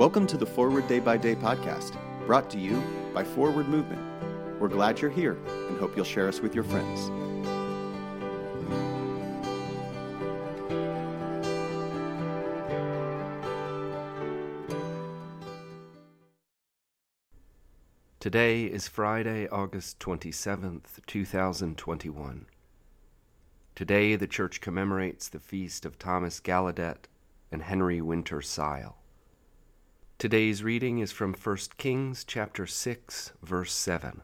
Welcome to the Forward Day by Day podcast, brought to you by Forward Movement. We're glad you're here and hope you'll share us with your friends. Today is Friday, August 27th, 2021. Today the church commemorates the feast of Thomas Gallaudet and Henry Winter Syle. Today's reading is from 1 Kings chapter 6 verse 7.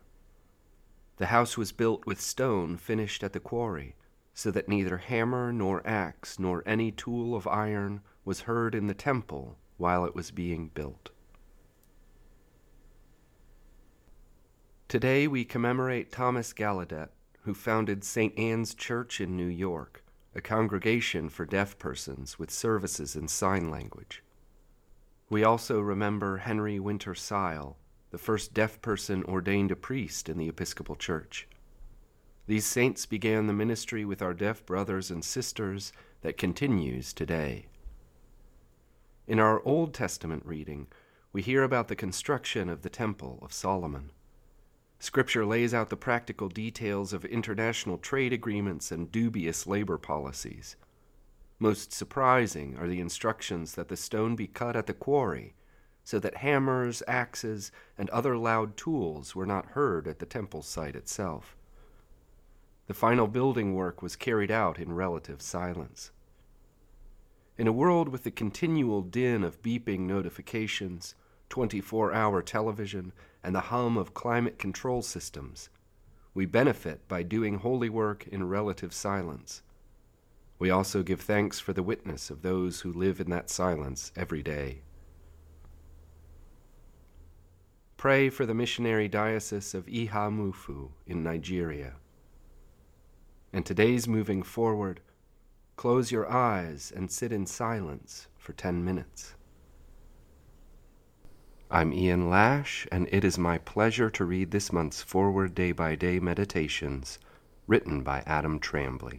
The house was built with stone finished at the quarry, so that neither hammer nor axe nor any tool of iron was heard in the temple while it was being built. Today we commemorate Thomas Gallaudet, who founded St. Anne's Church in New York, a congregation for deaf persons with services in sign language. We also remember Henry Winter Syle, the first deaf person ordained a priest in the Episcopal Church. These saints began the ministry with our deaf brothers and sisters that continues today. In our Old Testament reading, we hear about the construction of the Temple of Solomon. Scripture lays out the practical details of international trade agreements and dubious labor policies. Most surprising are the instructions that the stone be cut at the quarry, so that hammers, axes, and other loud tools were not heard at the temple site itself. The final building work was carried out in relative silence. In a world with the continual din of beeping notifications, 24 hour television, and the hum of climate control systems. We benefit by doing holy work in relative silence. We also give thanks for the witness of those who live in that silence every day. Pray for the missionary diocese of Ihamufu in Nigeria. And today's moving forward, close your eyes and sit in silence for 10 minutes. I'm Ian Lasch, and it is my pleasure to read this month's Forward Day by Day Meditations, written by Adam Trambley.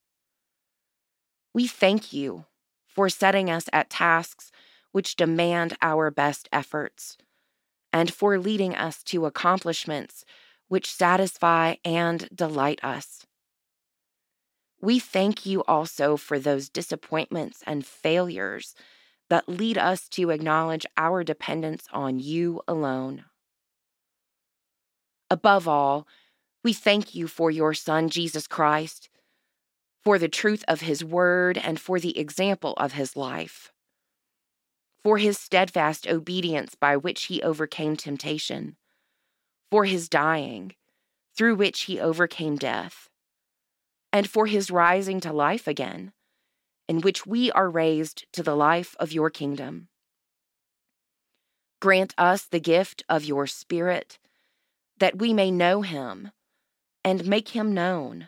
We thank you for setting us at tasks which demand our best efforts and for leading us to accomplishments which satisfy and delight us. We thank you also for those disappointments and failures that lead us to acknowledge our dependence on you alone. Above all, we thank you for your Son, Jesus Christ, for the truth of his word and for the example of his life, for his steadfast obedience by which he overcame temptation, for his dying, through which he overcame death, and for his rising to life again in which we are raised to the life of your kingdom. Grant us the gift of your Spirit, that we may know him and make him known,